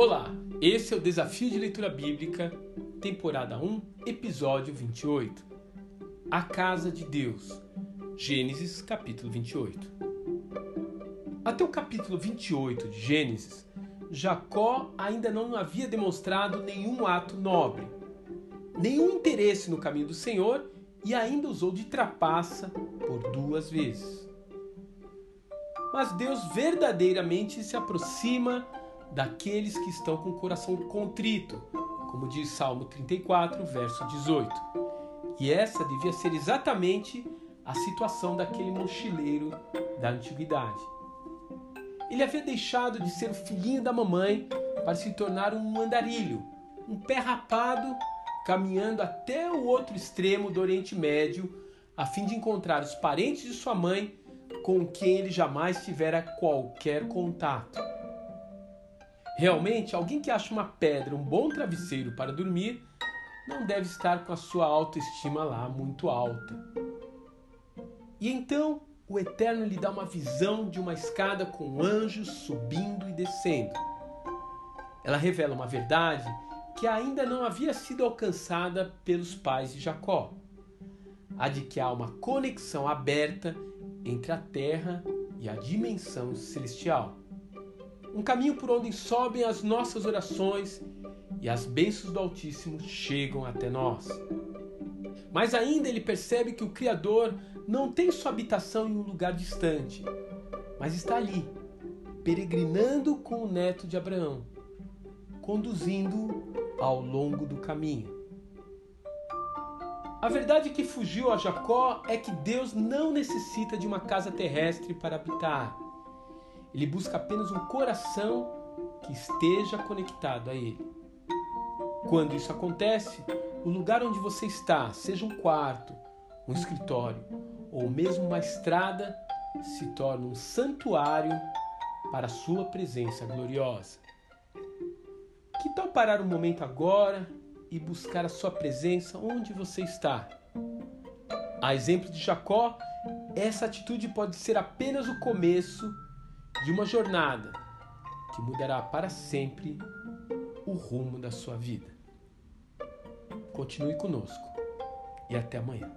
Olá, esse é o Desafio de Leitura Bíblica, temporada 1, episódio 28. A Casa de Deus, Gênesis capítulo 28. Até o capítulo 28 de Gênesis, Jacó ainda não havia demonstrado nenhum ato nobre, nenhum interesse no caminho do Senhor e ainda usou de trapaça por duas vezes. Mas Deus verdadeiramente se aproxima daqueles que estão com o coração contrito, como diz Salmo 34, verso 18. E essa devia ser exatamente a situação daquele mochileiro da antiguidade. Ele havia deixado de ser o filhinho da mamãe para se tornar um andarilho, um pé rapado, caminhando até o outro extremo do Oriente Médio, a fim de encontrar os parentes de sua mãe com quem ele jamais tivera qualquer contato. Realmente, alguém que acha uma pedra um bom travesseiro para dormir não deve estar com a sua autoestima lá muito alta. E então o Eterno lhe dá uma visão de uma escada com anjos subindo e descendo. Ela revela uma verdade que ainda não havia sido alcançada pelos pais de Jacó: a de que há uma conexão aberta entre a terra e a dimensão celestial um caminho por onde sobem as nossas orações e as bênçãos do Altíssimo chegam até nós. Mas ainda ele percebe que o Criador não tem sua habitação em um lugar distante, mas está ali, peregrinando com o neto de Abraão, conduzindo ao longo do caminho. A verdade que fugiu a Jacó é que Deus não necessita de uma casa terrestre para habitar. Ele busca apenas um coração que esteja conectado a Ele. Quando isso acontece, o lugar onde você está, seja um quarto, um escritório ou mesmo uma estrada, se torna um santuário para a Sua presença gloriosa. Que tal parar um momento agora e buscar a Sua presença onde você está? A exemplo de Jacó, essa atitude pode ser apenas o começo de uma jornada que mudará para sempre o rumo da sua vida. Continue conosco e até amanhã.